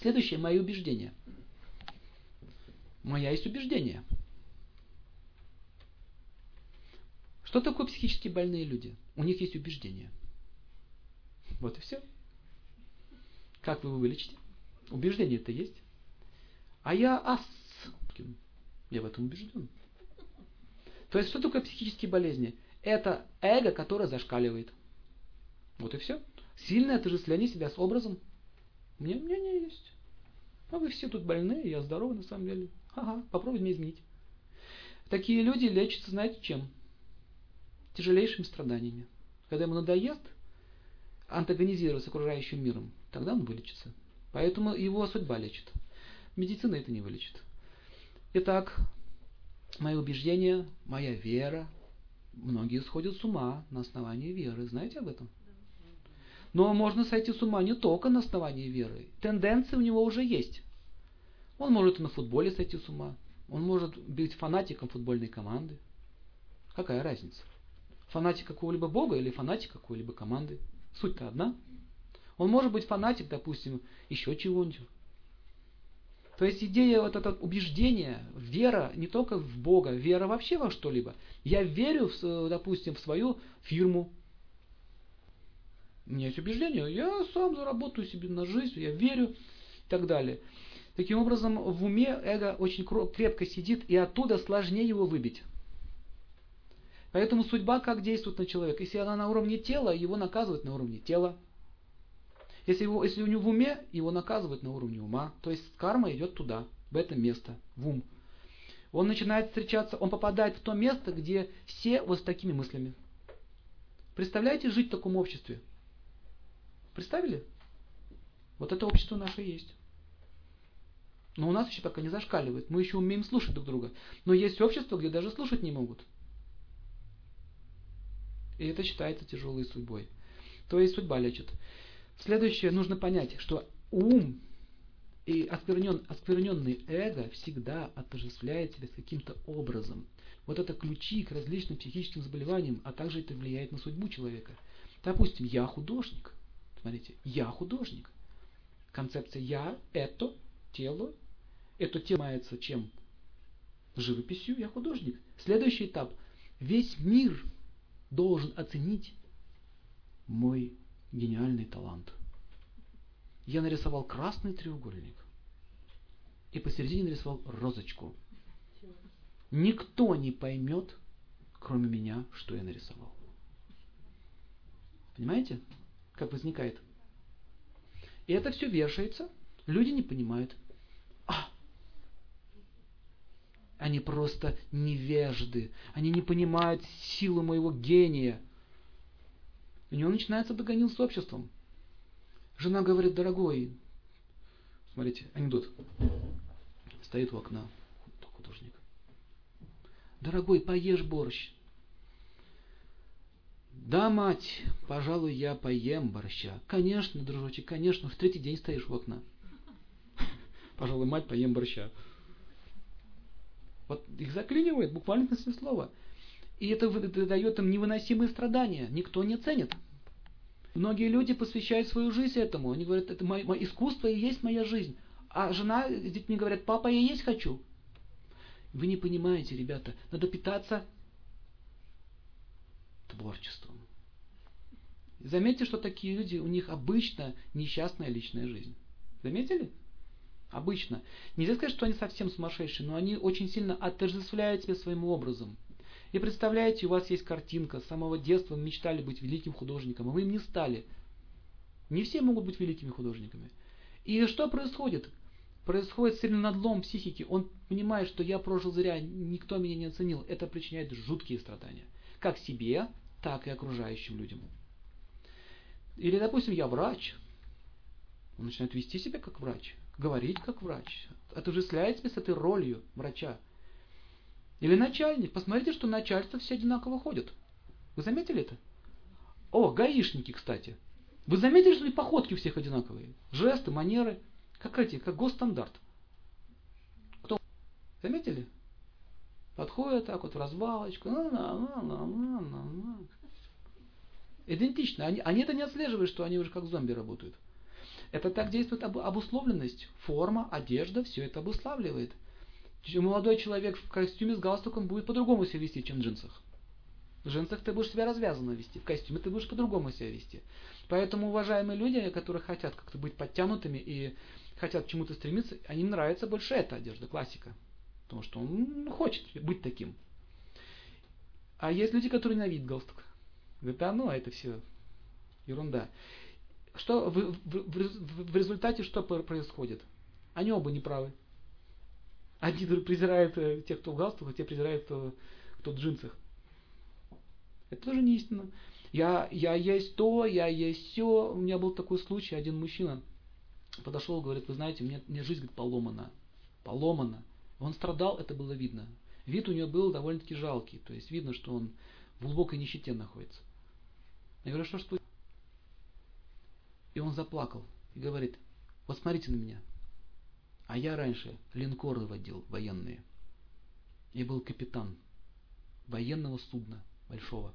Следующее – мои убеждения. Моя есть убеждение. Что такое психически больные люди? У них есть убеждения. Вот и все. Как вы его вылечите? Убеждение-то есть. А я ас. Я в этом убежден. То есть, что такое психические болезни? Это эго, которое зашкаливает. Вот и все. Сильное отождествление себя с образом. У меня мнение есть. А вы все тут больные, я здоровый на самом деле. Ага, попробуйте меня изменить. Такие люди лечатся, знаете чем? Тяжелейшими страданиями. Когда ему надоест антагонизировать с окружающим миром, тогда он вылечится. Поэтому его судьба лечит. Медицина это не вылечит. Итак, мои убеждения, моя вера. Многие сходят с ума на основании веры. Знаете об этом? Но можно сойти с ума не только на основании веры. Тенденции у него уже есть. Он может на футболе сойти с ума. Он может быть фанатиком футбольной команды. Какая разница? Фанатик какого-либо бога или фанатик какой-либо команды? Суть-то одна. Он может быть фанатик, допустим, еще чего-нибудь. То есть идея вот это убеждение, вера не только в Бога, вера вообще во что-либо. Я верю, в, допустим, в свою фирму. У меня есть убеждение, я сам заработаю себе на жизнь, я верю и так далее. Таким образом, в уме эго очень крепко сидит, и оттуда сложнее его выбить. Поэтому судьба как действует на человека? Если она на уровне тела, его наказывают на уровне тела. Если, его, если у него в уме, его наказывают на уровне ума. То есть карма идет туда, в это место, в ум. Он начинает встречаться, он попадает в то место, где все вот с такими мыслями. Представляете жить в таком обществе? Представили? Вот это общество наше есть. Но у нас еще пока не зашкаливает. Мы еще умеем слушать друг друга. Но есть общество, где даже слушать не могут. И это считается тяжелой судьбой. То есть судьба лечит. Следующее, нужно понять, что ум и осквернен, оскверненный эго всегда отождествляет себя с каким-то образом. Вот это ключи к различным психическим заболеваниям, а также это влияет на судьбу человека. Допустим, я художник. Смотрите, я художник. Концепция я – это тело. Это тело занимается чем? Живописью, я художник. Следующий этап. Весь мир должен оценить мой гениальный талант. Я нарисовал красный треугольник и посередине нарисовал розочку. Никто не поймет, кроме меня, что я нарисовал. Понимаете, как возникает? И это все вешается, люди не понимают. А, они просто невежды, они не понимают силу моего гения – у него начинается догонил с обществом. Жена говорит, дорогой, смотрите, анекдот. Стоит у окна художник. Дорогой, поешь борщ. Да, мать, пожалуй, я поем борща. Конечно, дружочек, конечно, в третий день стоишь у окна. Пожалуй, мать, поем борща. Вот их заклинивает буквально на слова. И это дает им невыносимые страдания. Никто не ценит. Многие люди посвящают свою жизнь этому. Они говорят, это мое, мое искусство и есть моя жизнь. А жена с детьми говорят, папа, я есть хочу. Вы не понимаете, ребята, надо питаться творчеством. Заметьте, что такие люди, у них обычно несчастная личная жизнь. Заметили? Обычно. Нельзя сказать, что они совсем сумасшедшие, но они очень сильно отождествляют себя своим образом. И представляете, у вас есть картинка, с самого детства вы мечтали быть великим художником, а вы им не стали. Не все могут быть великими художниками. И что происходит? Происходит сильный надлом психики. Он понимает, что я прожил зря, никто меня не оценил. Это причиняет жуткие страдания. Как себе, так и окружающим людям. Или, допустим, я врач. Он начинает вести себя как врач, говорить как врач, отождествляет себя с этой ролью врача. Или начальник. Посмотрите, что начальство все одинаково ходят. Вы заметили это? О, гаишники, кстати. Вы заметили, что и походки у всех одинаковые? Жесты, манеры. Как эти, как госстандарт. Кто? Заметили? Подходят так вот в развалочку. -на. Идентично. Они, они это не отслеживают, что они уже как зомби работают. Это так действует об, обусловленность. Форма, одежда, все это обуславливает. Молодой человек в костюме с галстуком будет по-другому себя вести, чем в джинсах. В джинсах ты будешь себя развязанно вести, в костюме ты будешь по-другому себя вести. Поэтому уважаемые люди, которые хотят как-то быть подтянутыми и хотят к чему-то стремиться, они нравится больше эта одежда, классика. Потому что он хочет быть таким. А есть люди, которые ненавидят галстук. Говорят, да ну, это все ерунда. Что в, в, в, в результате что происходит? Они оба неправы. Одни презирают э, тех, кто в галстуках, те презирают, кто, кто в джинсах. Это тоже не истина. Я, я есть то, я есть все. У меня был такой случай, один мужчина подошел, говорит, вы знаете, мне, мне жизнь говорит, поломана. Поломана. Он страдал, это было видно. Вид у него был довольно-таки жалкий. То есть видно, что он в глубокой нищете находится. Я говорю, что ж И он заплакал и говорит, вот смотрите на меня. А я раньше линкоры водил военные. Я был капитан военного судна большого.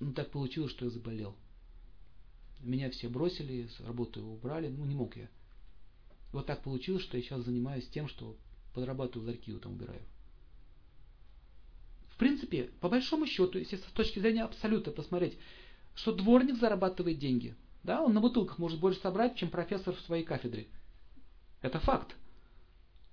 Ну, так получилось, что я заболел. Меня все бросили, с работы убрали, ну, не мог я. Вот так получилось, что я сейчас занимаюсь тем, что подрабатываю в ларьки, там убираю. В принципе, по большому счету, если с точки зрения абсолюта посмотреть, что дворник зарабатывает деньги, да, он на бутылках может больше собрать, чем профессор в своей кафедре. Это факт.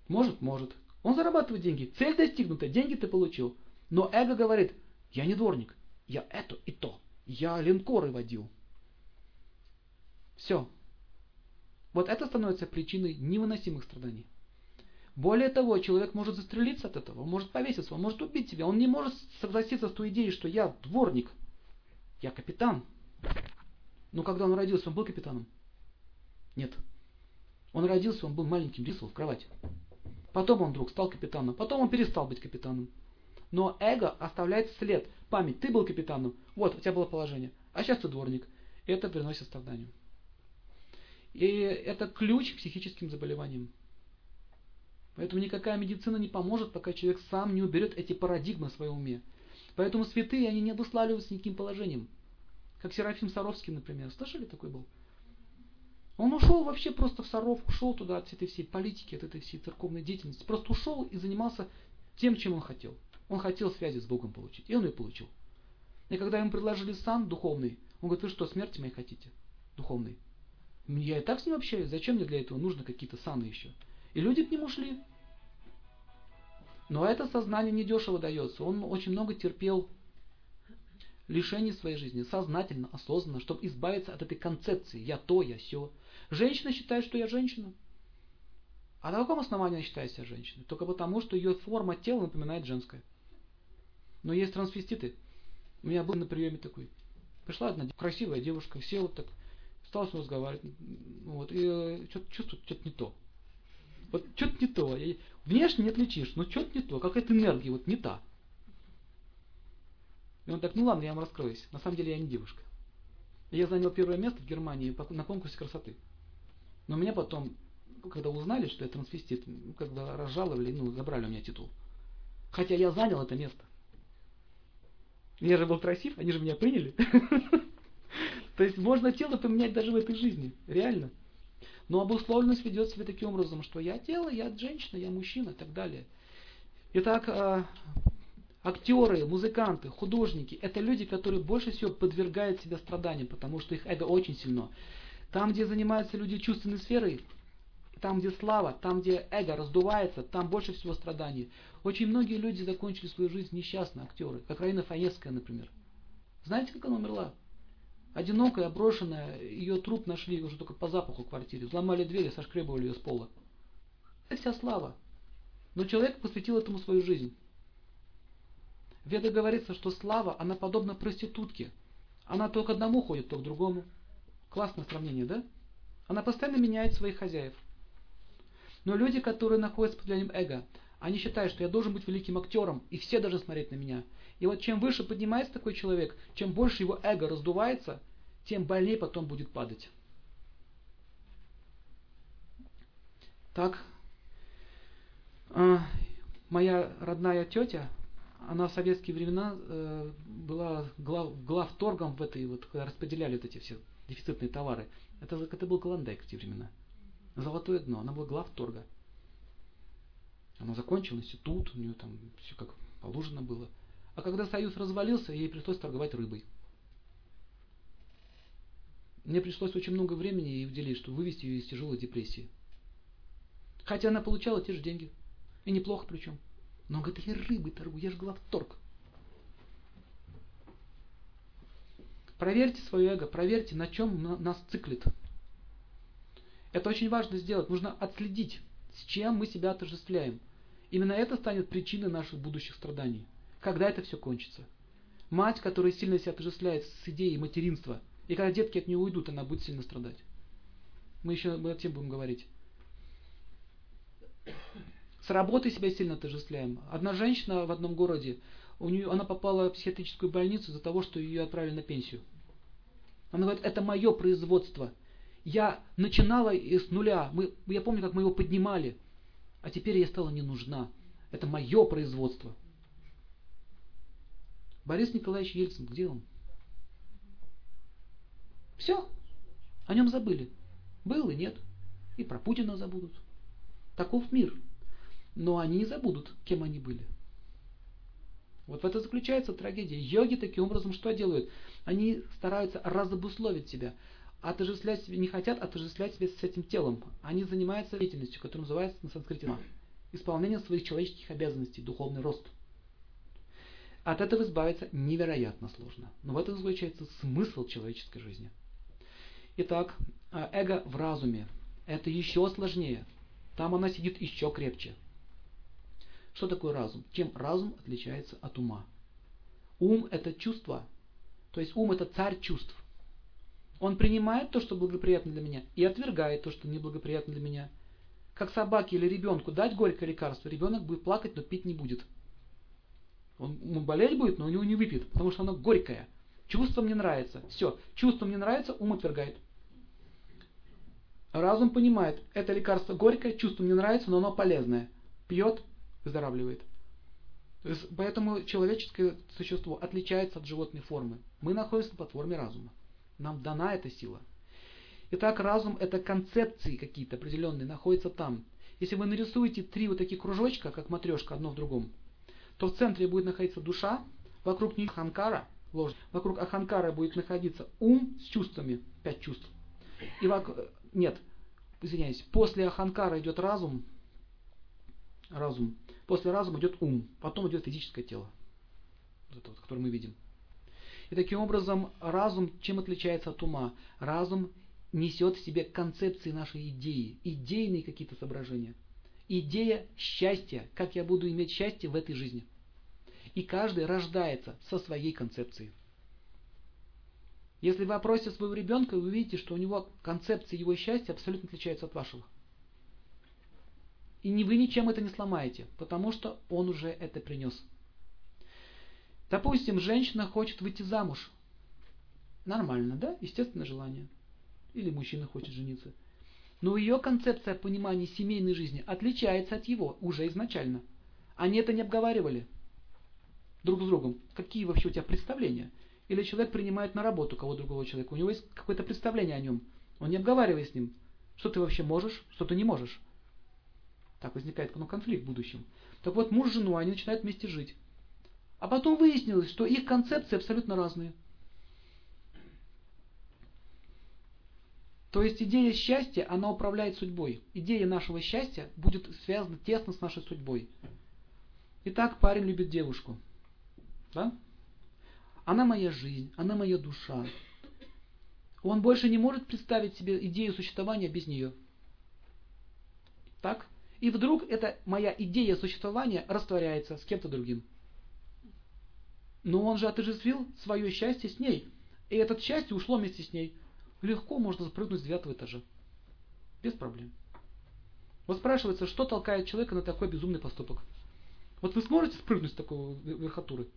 Может, может. Он зарабатывает деньги. Цель достигнута, деньги ты получил. Но эго говорит, я не дворник, я это и то. Я линкоры водил. Все. Вот это становится причиной невыносимых страданий. Более того, человек может застрелиться от этого, может повеситься, он может убить себя. Он не может согласиться с той идеей, что я дворник, я капитан. Но когда он родился, он был капитаном? Нет. Он родился, он был маленьким, рисовал в кровати. Потом он вдруг стал капитаном, потом он перестал быть капитаном. Но эго оставляет след, память. Ты был капитаном, вот, у тебя было положение. А сейчас ты дворник. Это приносит страдания. И это ключ к психическим заболеваниям. Поэтому никакая медицина не поможет, пока человек сам не уберет эти парадигмы в своем уме. Поэтому святые, они не обуславливаются никаким положением. Как Серафим Саровский, например. Слышали, такой был? Он ушел вообще просто в Саров, ушел туда от этой всей политики, от этой всей церковной деятельности. Просто ушел и занимался тем, чем он хотел. Он хотел связи с Богом получить. И он ее получил. И когда ему предложили сан духовный, он говорит, вы что, смерти моей хотите? Духовный. Я и так с ним общаюсь, зачем мне для этого нужно какие-то саны еще? И люди к нему шли. Но это сознание недешево дается. Он очень много терпел лишений своей жизни, сознательно, осознанно, чтобы избавиться от этой концепции «я то, я все». Женщина считает, что я женщина. А на каком основании она считает себя женщиной? Только потому, что ее форма тела напоминает женское. Но есть трансвеститы. У меня был на приеме такой. Пришла одна красивая девушка, села так, стал с ним разговаривать. Вот, и э, что-то чувствует, что-то не то. Вот что-то не то. И внешне не отличишь, но что-то не то. Какая-то энергия вот не та. И он так, ну ладно, я вам раскроюсь. На самом деле я не девушка. Я занял первое место в Германии на конкурсе красоты. Но меня потом, когда узнали, что я трансвестит, ну, когда разжаловали, ну, забрали у меня титул. Хотя я занял это место. Я же был красив, они же меня приняли. То есть можно тело поменять даже в этой жизни. Реально. Но обусловленность ведет себя таким образом, что я тело, я женщина, я мужчина и так далее. Итак, а, актеры, музыканты, художники – это люди, которые больше всего подвергают себя страданиям, потому что их эго очень сильно. Там, где занимаются люди чувственной сферой, там, где слава, там, где эго раздувается, там больше всего страданий. Очень многие люди закончили свою жизнь несчастно, актеры, как Раина Фаневская, например. Знаете, как она умерла? Одинокая, брошенная, ее труп нашли уже только по запаху квартире. Взломали двери, сошкребывали ее с пола. Это вся слава. Но человек посвятил этому свою жизнь. В Веде говорится, что слава, она подобна проститутке. Она то к одному ходит, то к другому. Классное сравнение, да? Она постоянно меняет своих хозяев. Но люди, которые находятся под влиянием эго, они считают, что я должен быть великим актером, и все должны смотреть на меня. И вот чем выше поднимается такой человек, чем больше его эго раздувается, тем больнее потом будет падать. Так, а, моя родная тетя, она в советские времена э, была глав, главторгом в этой, вот, когда распределяли вот эти все дефицитные товары. Это, это был Клондайк в те времена. Золотое дно, она была главторга. Она закончила институт, у нее там все как положено было. А когда союз развалился, ей пришлось торговать рыбой. Мне пришлось очень много времени ей уделить, чтобы вывести ее из тяжелой депрессии. Хотя она получала те же деньги. И неплохо причем. Но он говорит, я рыбой торгую, я же главторг. Проверьте свое эго, проверьте, на чем нас циклит. Это очень важно сделать. Нужно отследить, с чем мы себя отождествляем. Именно это станет причиной наших будущих страданий. Когда это все кончится? Мать, которая сильно себя отождествляет с идеей материнства, и когда детки от нее уйдут, она будет сильно страдать. Мы еще об этом будем говорить. С работой себя сильно отождествляем. Одна женщина в одном городе, у нее, она попала в психиатрическую больницу из-за того, что ее отправили на пенсию. Она говорит, это мое производство. Я начинала с нуля. Мы, я помню, как мы его поднимали. А теперь я стала не нужна. Это мое производство. Борис Николаевич Ельцин, где он? Все. О нем забыли. Был и нет. И про Путина забудут. Таков мир. Но они не забудут, кем они были. Вот в это заключается трагедия. Йоги таким образом что делают? Они стараются разобусловить себя. Отождествлять не хотят отождествлять себя с этим телом. Они занимаются деятельностью, которая называется на санскрите исполнение своих человеческих обязанностей, духовный рост. От этого избавиться невероятно сложно. Но в этом заключается смысл человеческой жизни. Итак, э, эго в разуме. Это еще сложнее. Там она сидит еще крепче. Что такое разум? Чем разум отличается от ума? Ум – это чувство. То есть ум – это царь чувств. Он принимает то, что благоприятно для меня, и отвергает то, что неблагоприятно для меня. Как собаке или ребенку дать горькое лекарство, ребенок будет плакать, но пить не будет. Он, болеть будет, но у него не выпьет, потому что оно горькое. Чувство мне нравится. Все. Чувство мне нравится, ум отвергает. Разум понимает, это лекарство горькое, чувство мне нравится, но оно полезное. Пьет, выздоравливает. Поэтому человеческое существо отличается от животной формы. Мы находимся на платформе разума. Нам дана эта сила. Итак, разум это концепции какие-то определенные, находятся там. Если вы нарисуете три вот таких кружочка, как матрешка, одно в другом, то в центре будет находиться душа, вокруг них ханкара, ложь, вокруг аханкара будет находиться ум с чувствами, пять чувств. И вокруг, нет, извиняюсь, после аханкара идет разум, разум, после разума идет ум, потом идет физическое тело, вот это вот, которое мы видим. И таким образом разум чем отличается от ума? Разум несет в себе концепции нашей идеи, идейные какие-то соображения. Идея счастья, как я буду иметь счастье в этой жизни. И каждый рождается со своей концепцией. Если вы опросите своего ребенка, вы увидите, что у него концепция его счастья абсолютно отличается от вашего. И вы ничем это не сломаете, потому что он уже это принес. Допустим, женщина хочет выйти замуж. Нормально, да? Естественное желание. Или мужчина хочет жениться. Но ее концепция понимания семейной жизни отличается от его уже изначально. Они это не обговаривали друг с другом. Какие вообще у тебя представления? Или человек принимает на работу кого другого человека. У него есть какое-то представление о нем. Он не обговаривает с ним, что ты вообще можешь, что ты не можешь. Так возникает ну, конфликт в будущем. Так вот, муж с женой, они начинают вместе жить. А потом выяснилось, что их концепции абсолютно разные. То есть идея счастья, она управляет судьбой. Идея нашего счастья будет связана тесно с нашей судьбой. Итак, парень любит девушку. Да? Она моя жизнь, она моя душа. Он больше не может представить себе идею существования без нее. Так? И вдруг эта моя идея существования растворяется с кем-то другим. Но он же отождествил свое счастье с ней. И это счастье ушло вместе с ней легко можно запрыгнуть с девятого этажа. Без проблем. Вот спрашивается, что толкает человека на такой безумный поступок. Вот вы сможете спрыгнуть с такой верхотуры?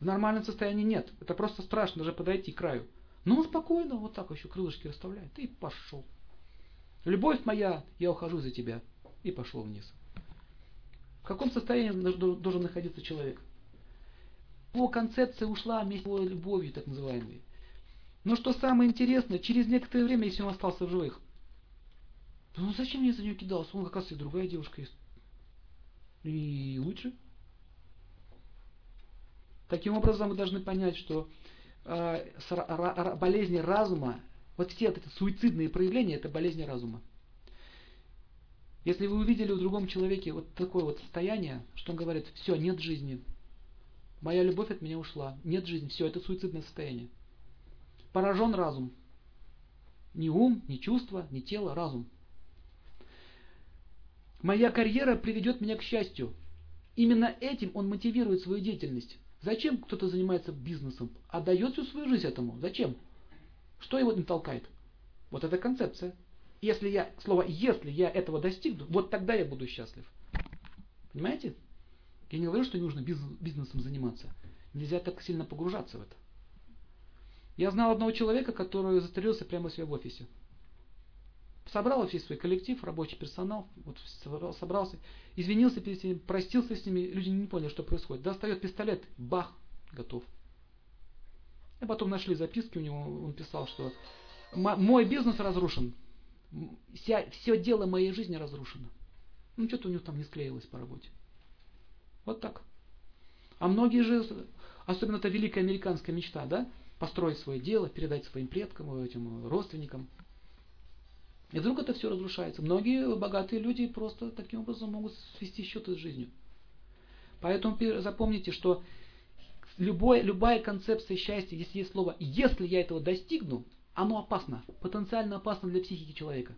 В нормальном состоянии нет. Это просто страшно даже подойти к краю. Но он спокойно вот так еще крылышки расставляет и пошел. Любовь моя, я ухожу за тебя. И пошел вниз. В каком состоянии должен находиться человек? Его концепция ушла вместе с его любовью, так называемой. Но что самое интересное, через некоторое время, если он остался в живых, ну зачем мне за нее кидался? Он, оказывается, и другая девушка есть. И лучше. Таким образом, мы должны понять, что э, болезни разума, вот все эти суицидные проявления, это болезни разума. Если вы увидели в другом человеке вот такое вот состояние, что он говорит, все, нет жизни, моя любовь от меня ушла, нет жизни, все, это суицидное состояние. Поражен разум. Ни ум, ни чувство, ни тело, разум. Моя карьера приведет меня к счастью. Именно этим он мотивирует свою деятельность. Зачем кто-то занимается бизнесом? Отдает всю свою жизнь этому. Зачем? Что его не толкает? Вот эта концепция. Если я, слово «если я этого достигну», вот тогда я буду счастлив. Понимаете? Я не говорю, что не нужно бизнесом заниматься. Нельзя так сильно погружаться в это. Я знал одного человека, который застрелился прямо у себя в офисе. Собрал весь свой коллектив, рабочий персонал, вот собрался, извинился перед ними, простился с ними, люди не поняли, что происходит. Достает пистолет, бах, готов. И потом нашли записки у него, он писал, что мой бизнес разрушен, вся, все дело моей жизни разрушено. Ну, что-то у него там не склеилось по работе. Вот так. А многие же, особенно это великая американская мечта, да, построить свое дело, передать своим предкам, этим родственникам – и вдруг это все разрушается. Многие богатые люди просто таким образом могут свести счеты с жизнью. Поэтому запомните, что любой, любая концепция счастья, если есть слово «если я этого достигну», оно опасно, потенциально опасно для психики человека.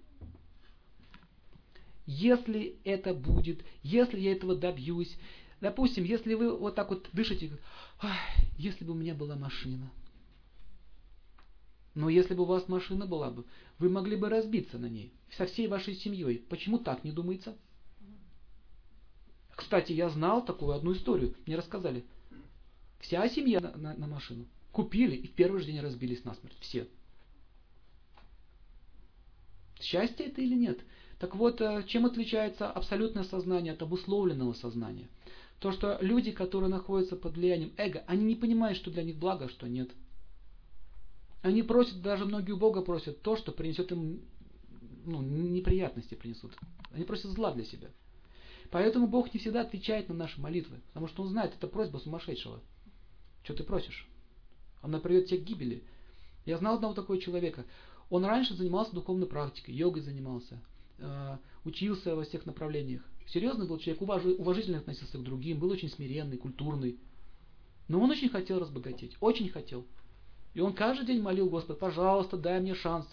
Если это будет, если я этого добьюсь, допустим, если вы вот так вот дышите, если бы у меня была машина – но если бы у вас машина была бы, вы могли бы разбиться на ней со всей вашей семьей. Почему так не думается? Кстати, я знал такую одну историю. Мне рассказали. Вся семья на, на, на машину. Купили и в первый же день разбились насмерть. Все. Счастье это или нет? Так вот, э, чем отличается абсолютное сознание от обусловленного сознания? То, что люди, которые находятся под влиянием эго, они не понимают, что для них благо, а что нет – они просят, даже многие у Бога просят то, что принесет им ну, неприятности принесут. Они просят зла для себя. Поэтому Бог не всегда отвечает на наши молитвы, потому что Он знает, это просьба сумасшедшего. Что ты просишь? Она приведет тебя к гибели. Я знал одного такого человека. Он раньше занимался духовной практикой, йогой занимался, э, учился во всех направлениях. Серьезный был человек, уважительно относился к другим, был очень смиренный, культурный. Но он очень хотел разбогатеть, очень хотел. И он каждый день молил Господа, пожалуйста, дай мне шанс,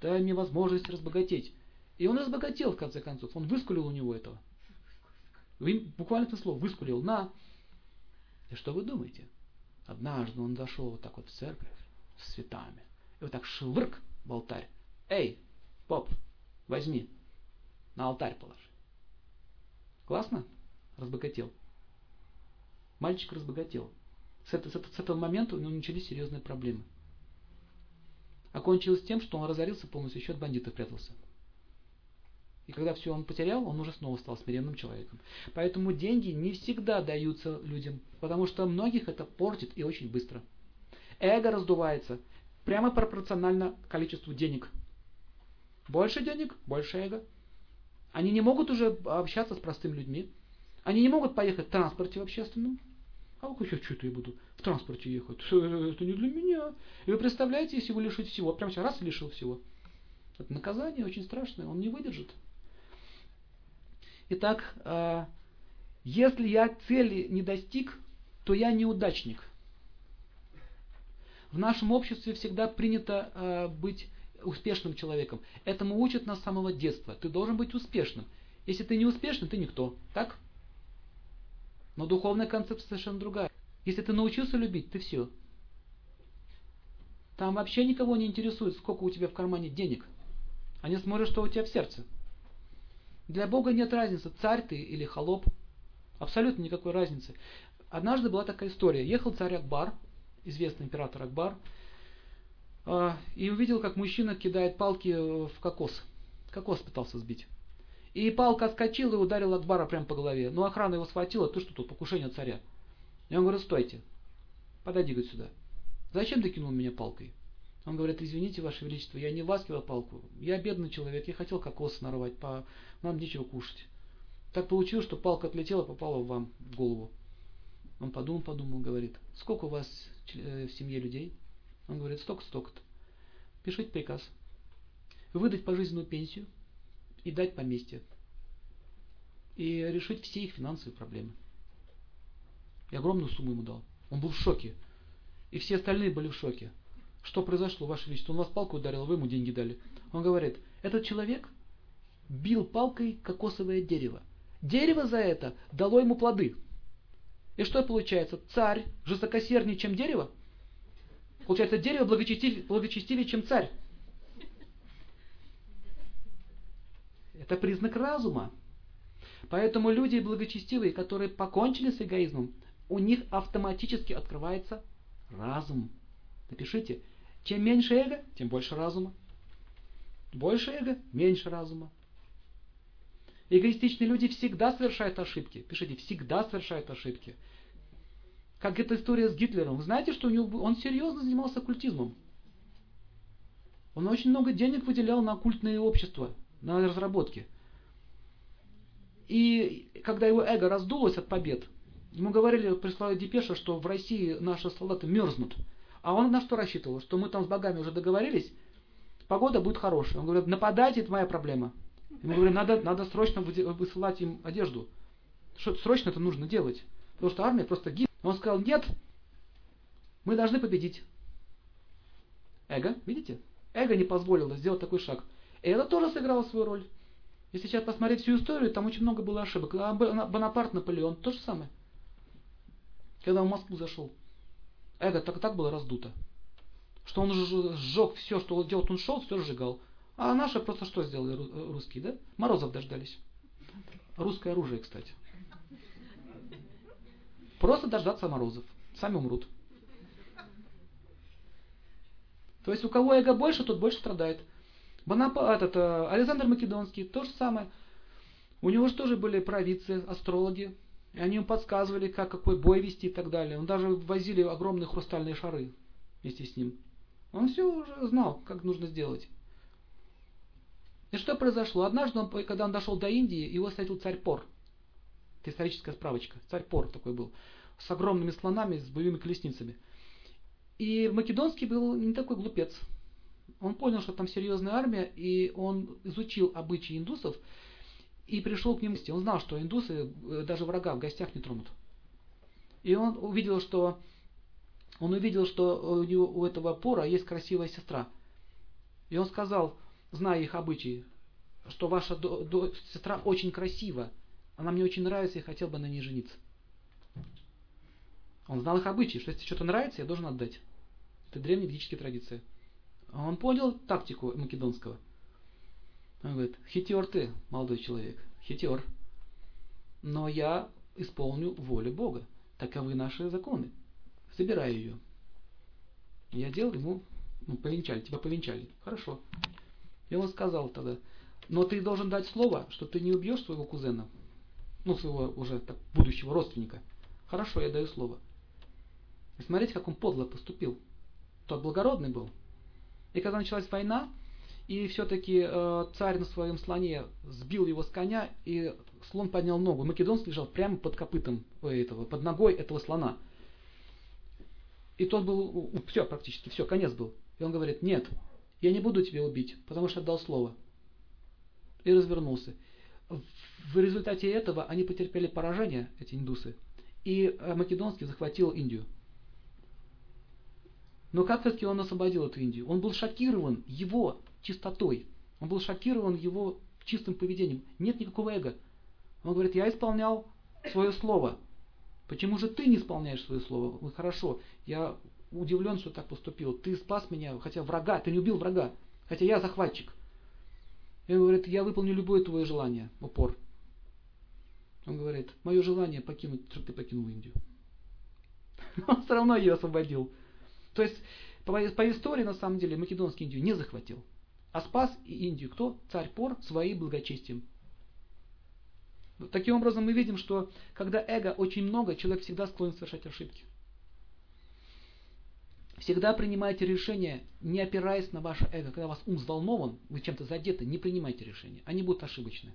дай мне возможность разбогатеть. И он разбогател в конце концов. Он выскулил у него этого. Буквально это слово, выскулил. На. И что вы думаете? Однажды он зашел вот так вот в церковь с цветами. И вот так швырк в алтарь. Эй, поп, возьми. На алтарь положи. Классно? Разбогател. Мальчик разбогател. С, это, с, с этого момента у него начались серьезные проблемы. Окончилось тем, что он разорился полностью, еще от бандитов прятался. И когда все он потерял, он уже снова стал смиренным человеком. Поэтому деньги не всегда даются людям, потому что многих это портит и очень быстро. Эго раздувается прямо пропорционально количеству денег. Больше денег, больше эго. Они не могут уже общаться с простыми людьми. Они не могут поехать в транспорте в общественном. А как я что-то я буду в транспорте ехать? Это не для меня. И вы представляете, если вы лишите всего, прям сейчас раз лишил всего. Это наказание очень страшное, он не выдержит. Итак, а, если я цели не достиг, то я неудачник. В нашем обществе всегда принято а, быть успешным человеком. Этому учат нас с самого детства. Ты должен быть успешным. Если ты не успешный, ты никто. Так? Но духовная концепция совершенно другая. Если ты научился любить, ты все. Там вообще никого не интересует, сколько у тебя в кармане денег. Они смотрят, что у тебя в сердце. Для Бога нет разницы, царь ты или холоп. Абсолютно никакой разницы. Однажды была такая история. Ехал царь Акбар, известный император Акбар, и увидел, как мужчина кидает палки в кокос. Кокос пытался сбить. И палка отскочила и ударила Акбара прямо по голове. Но охрана его схватила, ты что тут, покушение царя. И он говорит, стойте, подойди говорит, сюда. Зачем ты кинул меня палкой? Он говорит, извините, Ваше Величество, я не ласкивал палку. Я бедный человек, я хотел кокос нарвать, по... нам нечего кушать. Так получилось, что палка отлетела, попала вам в голову. Он подумал, подумал, говорит, сколько у вас э, в семье людей? Он говорит, столько, столько-то. Пишите приказ. Выдать пожизненную пенсию и дать поместье. И решить все их финансовые проблемы. И огромную сумму ему дал. Он был в шоке. И все остальные были в шоке. Что произошло, Ваше Величество? Он вас палку ударил, вы ему деньги дали. Он говорит, этот человек бил палкой кокосовое дерево. Дерево за это дало ему плоды. И что получается? Царь жестокосерднее, чем дерево? Получается, дерево благочестивее, благочестивее чем царь. Это признак разума. Поэтому люди благочестивые, которые покончили с эгоизмом, у них автоматически открывается разум. Напишите, чем меньше эго, тем больше разума. Больше эго, меньше разума. Эгоистичные люди всегда совершают ошибки. Пишите, всегда совершают ошибки. Как эта история с Гитлером. Вы знаете, что у него, он серьезно занимался оккультизмом. Он очень много денег выделял на оккультные общества, на разработки. И когда его эго раздулось от побед, ему говорили, прислали депеша, что в России наши солдаты мерзнут. А он на что рассчитывал? Что мы там с богами уже договорились, погода будет хорошая. Он говорит, нападайте, это моя проблема. Ему говорим, надо, надо срочно высылать им одежду. Что, срочно это нужно делать. Потому что армия просто гибнет. Он сказал, нет, мы должны победить. Эго, видите? Эго не позволило сделать такой шаг. И это тоже сыграло свою роль. Если сейчас посмотреть всю историю, там очень много было ошибок. А Бонапарт, Наполеон, то же самое. Когда он в Москву зашел. Эго так, так было раздуто. Что он сжег все, что делать он шел, все сжигал. А наши просто что сделали русские, да? Морозов дождались. Русское оружие, кстати. Просто дождаться морозов. Сами умрут. То есть у кого эго больше, тот больше страдает. Бонап... Этот, э, Александр Македонский, то же самое. У него же тоже были провидцы, астрологи. И они ему подсказывали, как какой бой вести и так далее. Он даже возили огромные хрустальные шары вместе с ним. Он все уже знал, как нужно сделать. И что произошло? Однажды, он, когда он дошел до Индии, его встретил царь Пор. Это историческая справочка. Царь Пор такой был. С огромными слонами, с боевыми колесницами. И Македонский был не такой глупец. Он понял, что там серьезная армия, и он изучил обычаи индусов и пришел к ним. Он знал, что индусы э, даже врага в гостях не тронут. И он увидел, что он увидел, что у, него, у этого пора есть красивая сестра. И он сказал, зная их обычаи, что ваша до, до, сестра очень красива, она мне очень нравится, я хотел бы на ней жениться. Он знал их обычаи, что если что-то нравится, я должен отдать. Это древние ведические традиции. Он понял тактику македонского. Он говорит, хитер ты, молодой человек, хитер. Но я исполню волю Бога. Таковы наши законы. Забираю ее. Я делал ему, ну, повенчали, тебя повенчали. Хорошо. И он сказал тогда, но ты должен дать слово, что ты не убьешь своего кузена, ну, своего уже так, будущего родственника. Хорошо, я даю слово. И смотрите, как он подло поступил. Тот благородный был. И когда началась война, и все-таки э, царь на своем слоне сбил его с коня, и слон поднял ногу. Македонский лежал прямо под копытом этого, под ногой этого слона. И тот был, все, практически, все, конец был. И он говорит, нет, я не буду тебя убить, потому что отдал слово. И развернулся. В результате этого они потерпели поражение, эти индусы. И э, Македонский захватил Индию. Но как все-таки он освободил эту Индию? Он был шокирован его чистотой. Он был шокирован его чистым поведением. Нет никакого эго. Он говорит, я исполнял свое слово. Почему же ты не исполняешь свое слово? Ну, хорошо, я удивлен, что так поступил. Ты спас меня, хотя врага, ты не убил врага, хотя я захватчик. И он говорит, я выполню любое твое желание, упор. Он говорит, мое желание покинуть, чтобы ты покинул Индию. Он все равно ее освободил. То есть, по, по истории, на самом деле, Македонский Индию не захватил. А спас Индию кто? Царь Пор своим благочестием. Таким образом, мы видим, что когда эго очень много, человек всегда склонен совершать ошибки. Всегда принимайте решения, не опираясь на ваше эго. Когда вас ум взволнован, вы чем-то задеты, не принимайте решения. Они будут ошибочны.